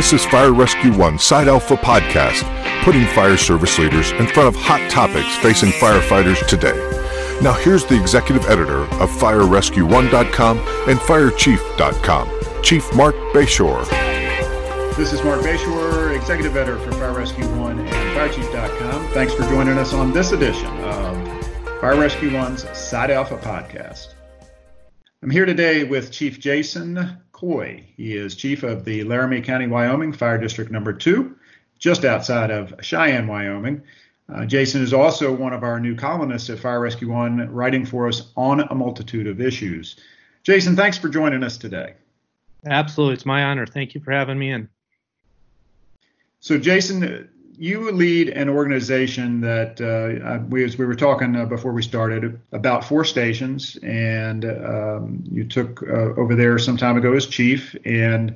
This is Fire Rescue One Side Alpha Podcast, putting fire service leaders in front of hot topics facing firefighters today. Now, here's the executive editor of FireRescue1.com and FireChief.com, Chief Marc Bashoor. This is Marc Bashoor, executive editor for Fire Rescue One and FireChief.com. Thanks for joining us on this edition of Fire Rescue One's Side Alpha Podcast. I'm here today with Chief Jason Coy. He is chief of the Laramie County, Wyoming Fire District Number Two, just outside of Cheyenne, Wyoming. Uh, Jason is also one of our new columnists at Fire Rescue One, writing for us on a multitude of issues. Jason, thanks for joining us today. Absolutely, it's my honor. Thank you for having me in. So, Jason, you lead an organization that uh, we, as we were talking uh, before we started, about four stations, and um, you took uh, over there some time ago as chief, and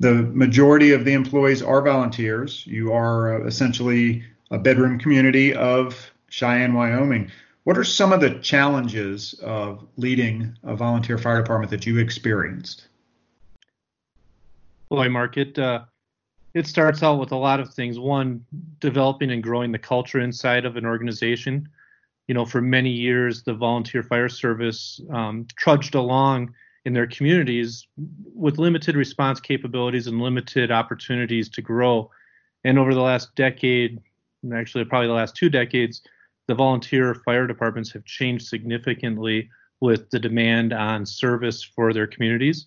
the majority of the employees are volunteers. You are uh, essentially a bedroom community of Cheyenne, Wyoming. What are some of the challenges of leading a volunteer fire department that you experienced? Boy, Mark, it uh, it starts out with a lot of things. One, developing and growing the culture inside of an organization. You know, for many years, the volunteer fire service um, trudged along in their communities with limited response capabilities and limited opportunities to grow. And over the last decade, actually probably the last two decades, the volunteer fire departments have changed significantly with the demand on service for their communities.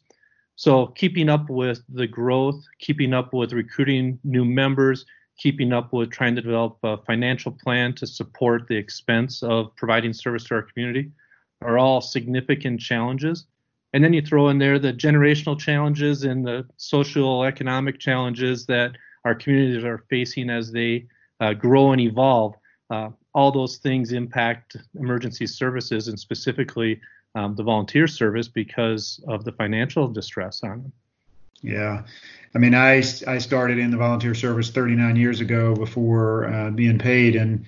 So keeping up with the growth, keeping up with recruiting new members, keeping up with trying to develop a financial plan to support the expense of providing service to our community are all significant challenges. And then you throw in there the generational challenges and the social economic challenges that our communities are facing as they uh, grow and evolve. Uh, all those things impact emergency services and specifically um, the volunteer service because of the financial distress on them. Yeah. I mean, I, I started in the volunteer service 39 years ago before uh, being paid, and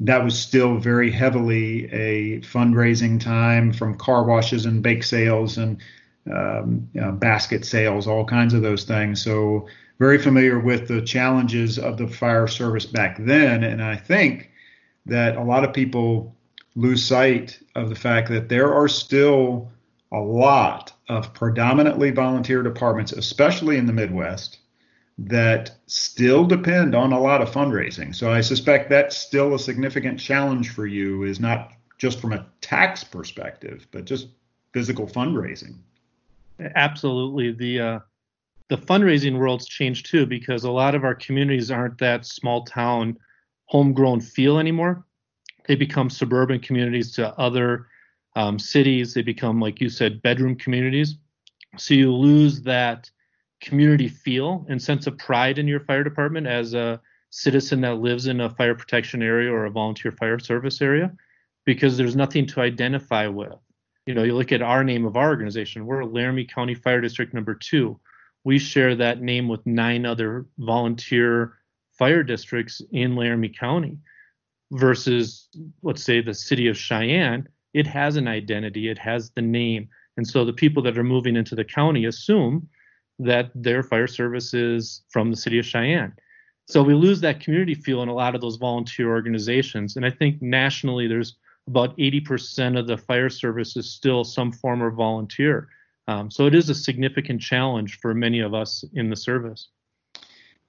that was still very heavily a fundraising time from car washes and bake sales and um, you know, basket sales, all kinds of those things. So, very familiar with the challenges of the fire service back then. And I think that a lot of people lose sight of the fact that there are still a lot of predominantly volunteer departments, especially in the Midwest, that still depend on a lot of fundraising. So I suspect that's still a significant challenge for you, is not just from a tax perspective, but just physical fundraising. Absolutely. The uh, the fundraising world's changed too because a lot of our communities aren't that small town homegrown feel anymore they become suburban communities to other um, cities. They become, like you said, bedroom communities. So you lose that community feel and sense of pride in your fire department as a citizen that lives in a fire protection area or a volunteer fire service area because there's nothing to identify with. You know, you look at our name of our organization, we're Laramie County Fire District number two. We share that name with nine other volunteer fire districts in Laramie County versus let's say the city of Cheyenne, it has an identity, it has the name. And so the people that are moving into the county assume that their fire service is from the city of Cheyenne. So we lose that community feel in a lot of those volunteer organizations. And I think nationally there's about 80% of the fire service is still some form of volunteer. Um, so it is a significant challenge for many of us in the service.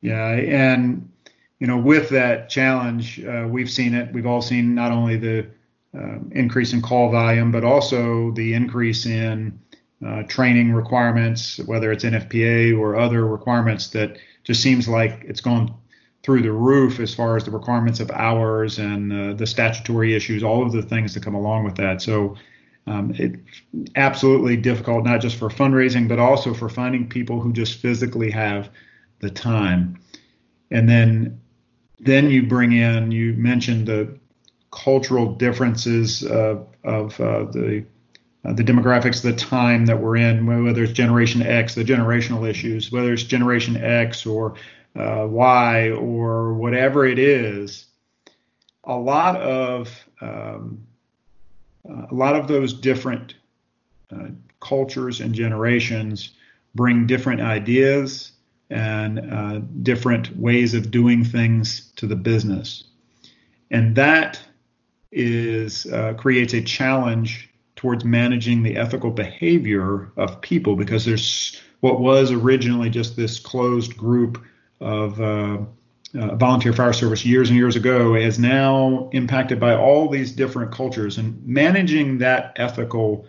Yeah, and you know, with that challenge, uh, we've seen it. We've all seen not only the uh, increase in call volume, but also the increase in uh, training requirements, whether it's NFPA or other requirements that just seems like it's gone through the roof as far as the requirements of hours and uh, the statutory issues, all of the things that come along with that. So um, it's absolutely difficult, not just for fundraising, but also for finding people who just physically have the time. And then then you bring in, you mentioned the cultural differences of, of uh, the uh, the demographics, the time that we're in, whether it's Generation X, the generational issues, whether it's Generation X or uh, Y or whatever it is, a lot of um, a lot of those different uh, cultures and generations bring different ideas and uh, different ways of doing things to the business. And that is uh, creates a challenge towards managing the ethical behavior of people because there's what was originally just this closed group of uh, uh, volunteer fire service years and years ago is now impacted by all these different cultures and managing that ethical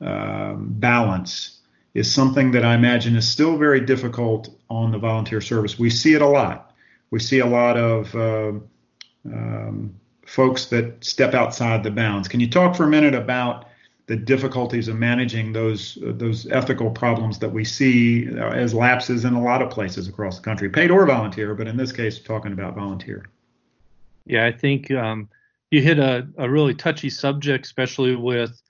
um, balance is something that I imagine is still very difficult on the volunteer service. We see it a lot. We see a lot of uh, um, folks that step outside the bounds. Can you talk for a minute about the difficulties of managing those uh, those ethical problems that we see uh, as lapses in a lot of places across the country, paid or volunteer, but in this case, talking about volunteer. Yeah, I think um, you hit a, a really touchy subject, especially with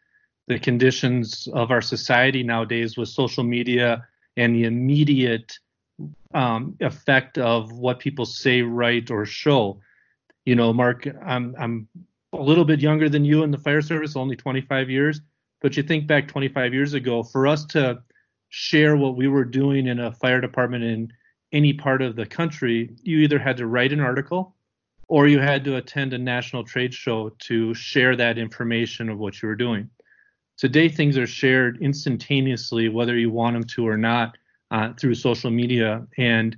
the conditions of our society nowadays with social media and the immediate um, effect of what people say, write, or show. You know, Mark, I'm I'm a little bit younger than you in the fire service, only 25 years. But you think back 25 years ago, for us to share what we were doing in a fire department in any part of the country, you either had to write an article or you had to attend a national trade show to share that information of what you were doing. Today, things are shared instantaneously, whether you want them to or not, uh, through social media. And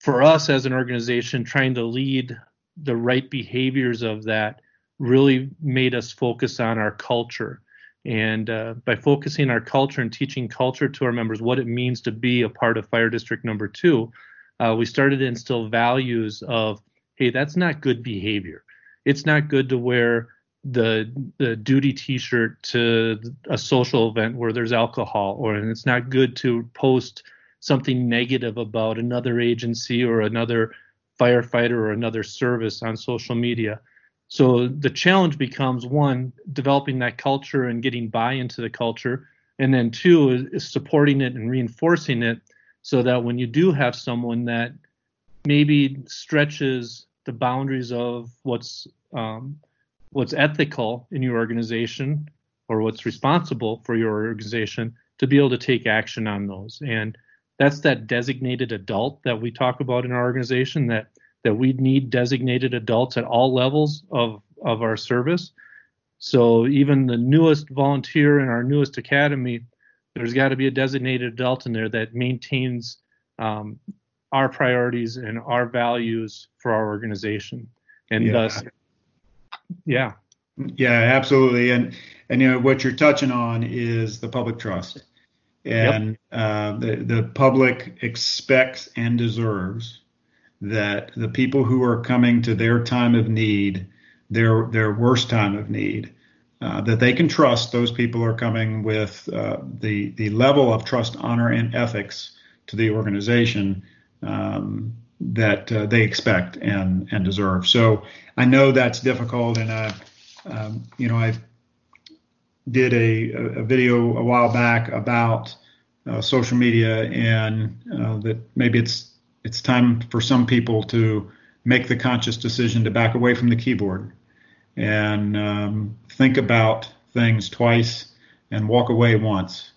for us as an organization, trying to lead the right behaviors of that really made us focus on our culture and uh, by focusing our culture and teaching culture to our members, what it means to be a part of Fire District Number Two, uh, we started to instill values of, hey, that's not good behavior. It's not good to wear the the duty T-shirt to a social event where there's alcohol, or and it's not good to post something negative about another agency or another firefighter or another service on social media. So the challenge becomes one, developing that culture and getting buy into the culture. And then two is, supporting it and reinforcing it so that when you do have someone that maybe stretches the boundaries of what's um, what's ethical in your organization or what's responsible for your organization to be able to take action on those and that's that designated adult that we talk about in our organization that that we need designated adults at all levels of, of our service. So even the newest volunteer in our newest academy, there's got to be a designated adult in there that maintains um, our priorities and our values for our organization. And yeah. thus, yeah. Yeah, absolutely. And and you know what you're touching on is the public trust, and yep. uh, the the public expects and deserves that the people who are coming to their time of need, their their worst time of need, uh, that they can trust those people are coming with uh, the the level of trust, honor, and ethics to the organization um, that uh, they expect and and deserve. So I know that's difficult, and I, um, you know, I did a, a video a while back about uh, social media and uh, that maybe it's it's time for some people to make the conscious decision to back away from the keyboard and um, think about things twice and walk away once.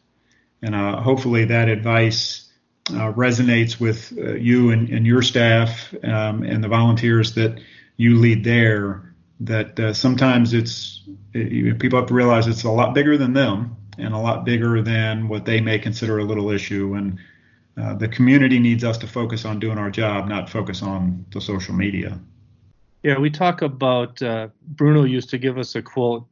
And uh, hopefully that advice uh, resonates with uh, you and, and, your staff um, and the volunteers that you lead there. That uh, sometimes it's it, people have to realize it's a lot bigger than them and a lot bigger than what they may consider a little issue. And uh, the community needs us to focus on doing our job, not focus on the social media. Yeah, we talk about uh, Bruno used to give us a quote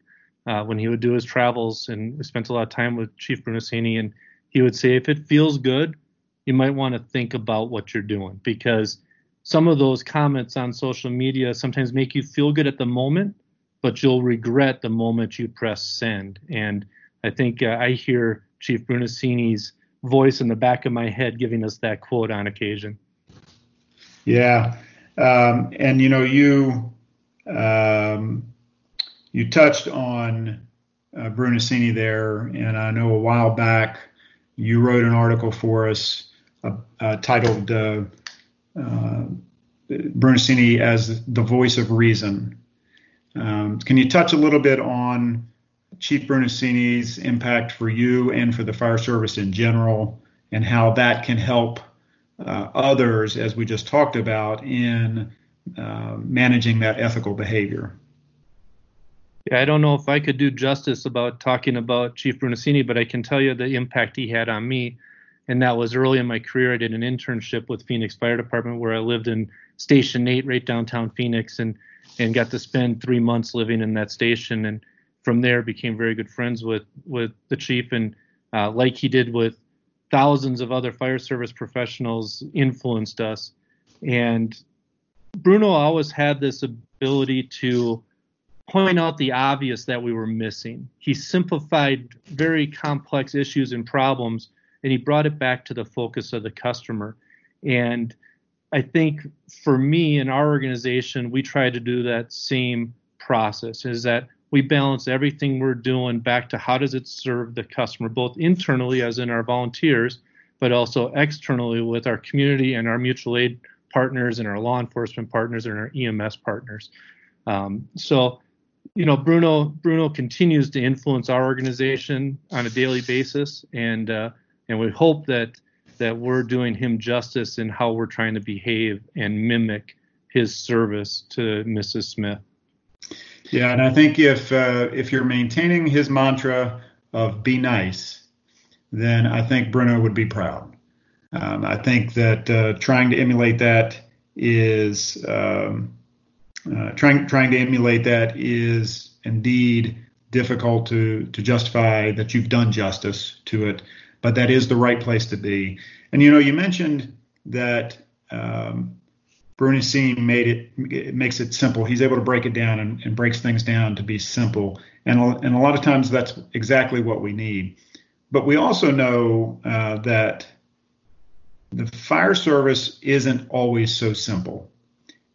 uh, when he would do his travels, and we spent a lot of time with Chief Brunacini, and he would say, if it feels good, you might want to think about what you're doing because some of those comments on social media sometimes make you feel good at the moment, but you'll regret the moment you press send. And I think uh, I hear Chief Brunacini's voice in the back of my head giving us that quote on occasion. Yeah, um, and you know you um, you touched on uh, there, and I know a while back you wrote an article for us titled uh, uh, Brunacini as the voice of reason. Um, can you touch a little bit on Chief Brunacini's impact for you and for the fire service in general, and how that can help uh, others, as we just talked about, in uh, managing that ethical behavior. Yeah, I don't know if I could do justice about talking about Chief Brunacini, but I can tell you the impact he had on me. And that was early in my career. I did an internship with Phoenix Fire Department where I lived in Station 8 right downtown Phoenix and and got to spend three months living in that station. And from there, became very good friends with with the chief. And uh, like he did with thousands of other fire service professionals, influenced us. And Bruno always had this ability to point out the obvious that we were missing. He simplified very complex issues and problems and he brought it back to the focus of the customer. And I think for me and our organization, we try to do that same process is that we balance everything we're doing back to how does it serve the customer, both internally as in our volunteers, but also externally with our community and our mutual aid partners and our law enforcement partners and our EMS partners. Um, so, you know, Bruno Bruno continues to influence our organization on a daily basis, and uh, and we hope that that we're doing him justice in how we're trying to behave and mimic his service to Mrs. Smith. Yeah, and I think if uh, if you're maintaining his mantra of "be nice," then I think Bruno would be proud. Um, I think that uh, trying to emulate that is um, uh, trying trying to emulate that is indeed difficult to to justify that you've done justice to it but that is the right place to be. And you know, you mentioned that um, Brunacini made it, it makes it simple. He's able to break it down and, and breaks things down to be simple. And and a lot of times that's exactly what we need. But we also know uh, that the fire service isn't always so simple.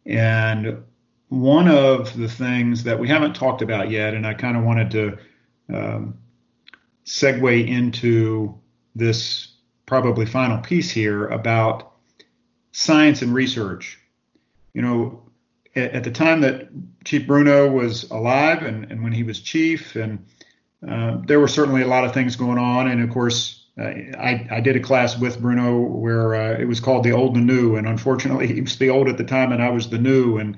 And one of the things that we haven't talked about yet, and I kind of wanted to um, segue into this probably final piece here about science and research. You know, at, at the time that Chief Bruno was alive and, and when he was chief, and uh, there were certainly a lot of things going on. And of course, uh, I, I, did a class with Bruno where uh, it was called the old and new. And unfortunately, he was the old at the time and I was the new. And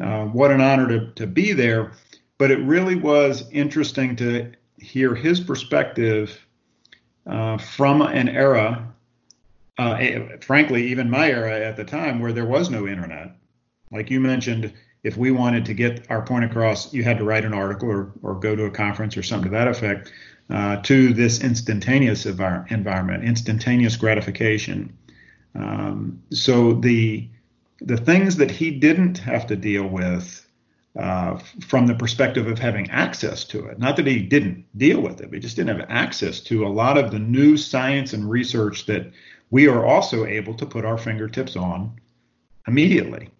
uh, what an honor to, to be there. But it really was interesting to hear his perspective uh, from an era, uh, frankly, even my era at the time, where there was no internet. Like you mentioned, if we wanted to get our point across, you had to write an article or, or go to a conference or something to that effect. Uh, to this instantaneous envir- environment, instantaneous gratification. Um, so the the things that he didn't have to deal with uh, from the perspective of having access to it. Not that he didn't deal with it, but he just didn't have access to a lot of the new science and research that we are also able to put our fingertips on immediately.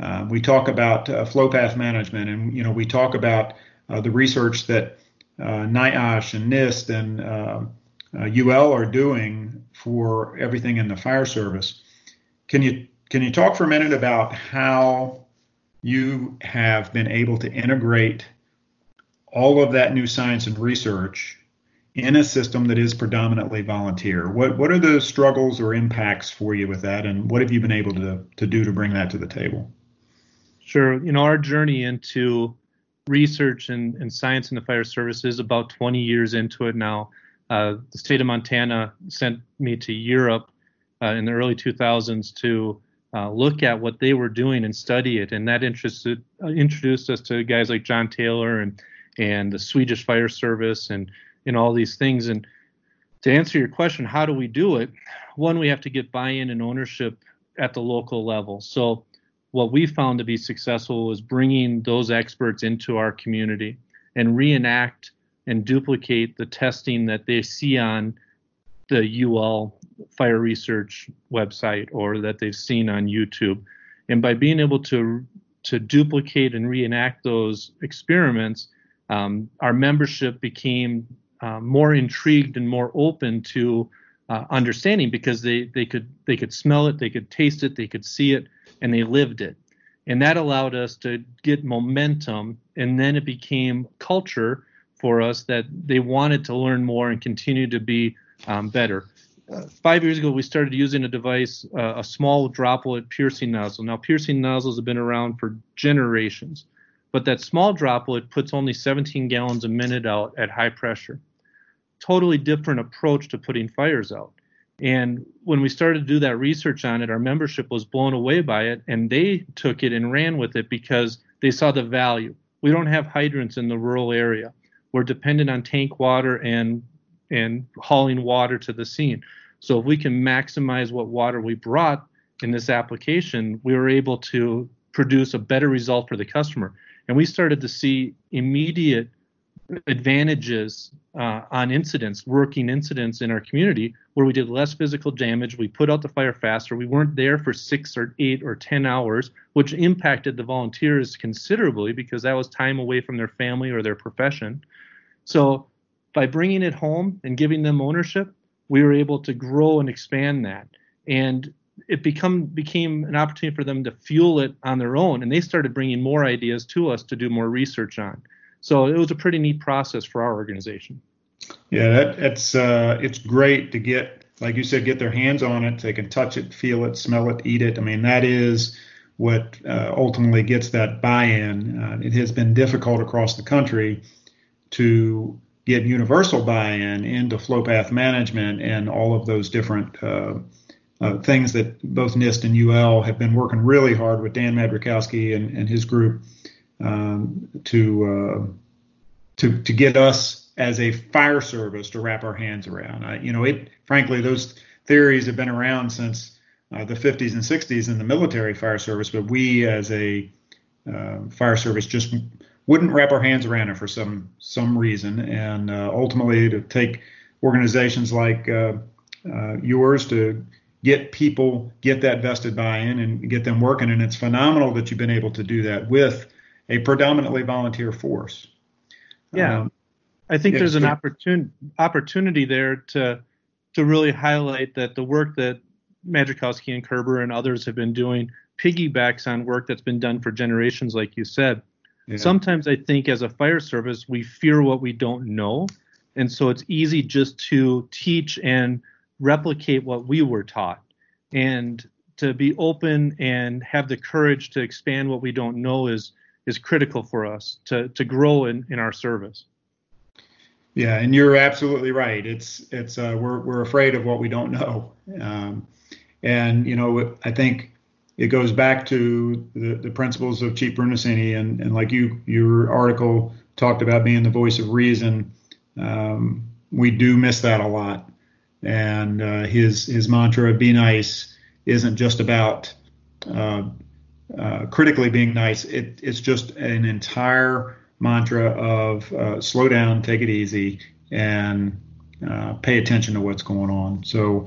Uh, we talk about uh, flow path management, and you know we talk about uh, the research that uh, NIOSH and NIST and UL uh, are doing for everything in the fire service. Can you can you talk for a minute about how you have been able to integrate all of that new science and research in a system that is predominantly volunteer. What what are the struggles or impacts for you with that, and what have you been able to to do to bring that to the table? Sure. You know, our journey into research and, and science in the fire service is about 20 years into it now. Uh, the state of Montana sent me to Europe uh, in the early 2000s to uh, look at what they were doing and study it. And that interested, uh, introduced us to guys like John Taylor and and the Swedish Fire Service and and all these things. And to answer your question, how do we do it? One, we have to get buy-in and ownership at the local level. So what we found to be successful was bringing those experts into our community and reenact and duplicate the testing that they see on the UL fire research website or that they've seen on YouTube. And by being able to to duplicate and reenact those experiments, um, our membership became uh, more intrigued and more open to uh, understanding because they they could they could smell it, they could taste it, they could see it, and they lived it. And that allowed us to get momentum, and then it became culture for us that they wanted to learn more and continue to be um, better uh, five years ago, we started using a device, uh, a small droplet piercing nozzle. Now, piercing nozzles have been around for generations, but that small droplet puts only 17 gallons a minute out at high pressure. Totally different approach to putting fires out. And when we started to do that research on it, our membership was blown away by it, and they took it and ran with it because they saw the value. We don't have hydrants in the rural area. We're dependent on tank water and and hauling water to the scene. So if we can maximize what water we brought in this application, we were able to produce a better result for the customer. And we started to see immediate advantages uh, on incidents, working incidents in our community, where we did less physical damage. We put out the fire faster. We weren't there for six or eight or 10 hours, which impacted the volunteers considerably because that was time away from their family or their profession. So by bringing it home and giving them ownership, we were able to grow and expand that. And it become became an opportunity for them to fuel it on their own, and they started bringing more ideas to us to do more research on. So it was a pretty neat process for our organization. Yeah, that, it's uh, it's great to get, like you said, get their hands on it. They can touch it, feel it, smell it, eat it. I mean, that is what uh, ultimately gets that buy-in. Uh, it has been difficult across the country to get universal buy-in into flow path management and all of those different uh, uh, things that both NIST and UL have been working really hard with Dan Madrzykowski and, and his group um, to uh, to to get us as a fire service to wrap our hands around. You know, it frankly those theories have been around since uh, the 50s and 60s in the military fire service, but we as a uh, fire service just wouldn't wrap our hands around it for some some reason, and uh, ultimately to take organizations like uh, uh, yours to get people get that vested buy-in and get them working. And it's phenomenal that you've been able to do that with a predominantly volunteer force. Yeah, um, I think yeah, there's an opportun- opportunity there to to really highlight that the work that Madrzykowski and Kerber and others have been doing piggybacks on work that's been done for generations, like you said. Yeah. Sometimes I think as a fire service, we fear what we don't know. And so it's easy just to teach and replicate what we were taught. And to be open and have the courage to expand what we don't know is is critical for us to to grow in, in our service. Yeah, and you're absolutely right. It's it's uh, we're we're afraid of what we don't know, um, and you know I think it goes back to the, the principles of Chief Brunacini, and, and like you, your article talked about being the voice of reason. Um, we do miss that a lot, and uh, his his mantra "Be nice" isn't just about uh, uh, critically being nice. It, it's just an entire mantra of uh, slow down, take it easy, and uh, pay attention to what's going on. So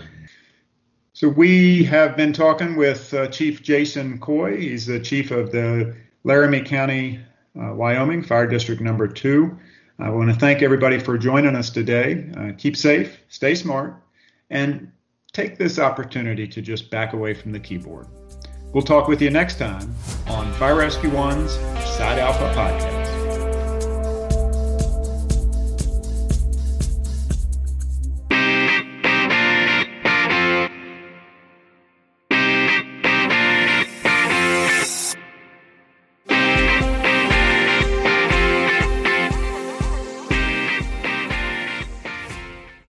so we have been talking with uh, Chief Jason Coy. He's the chief of the Laramie County, uh, Wyoming Fire District Number Two. I want to thank everybody for joining us today. Uh, keep safe, stay smart, and take this opportunity to just back away from the keyboard. We'll talk with you next time on Fire Rescue One's Side Alpha Podcast.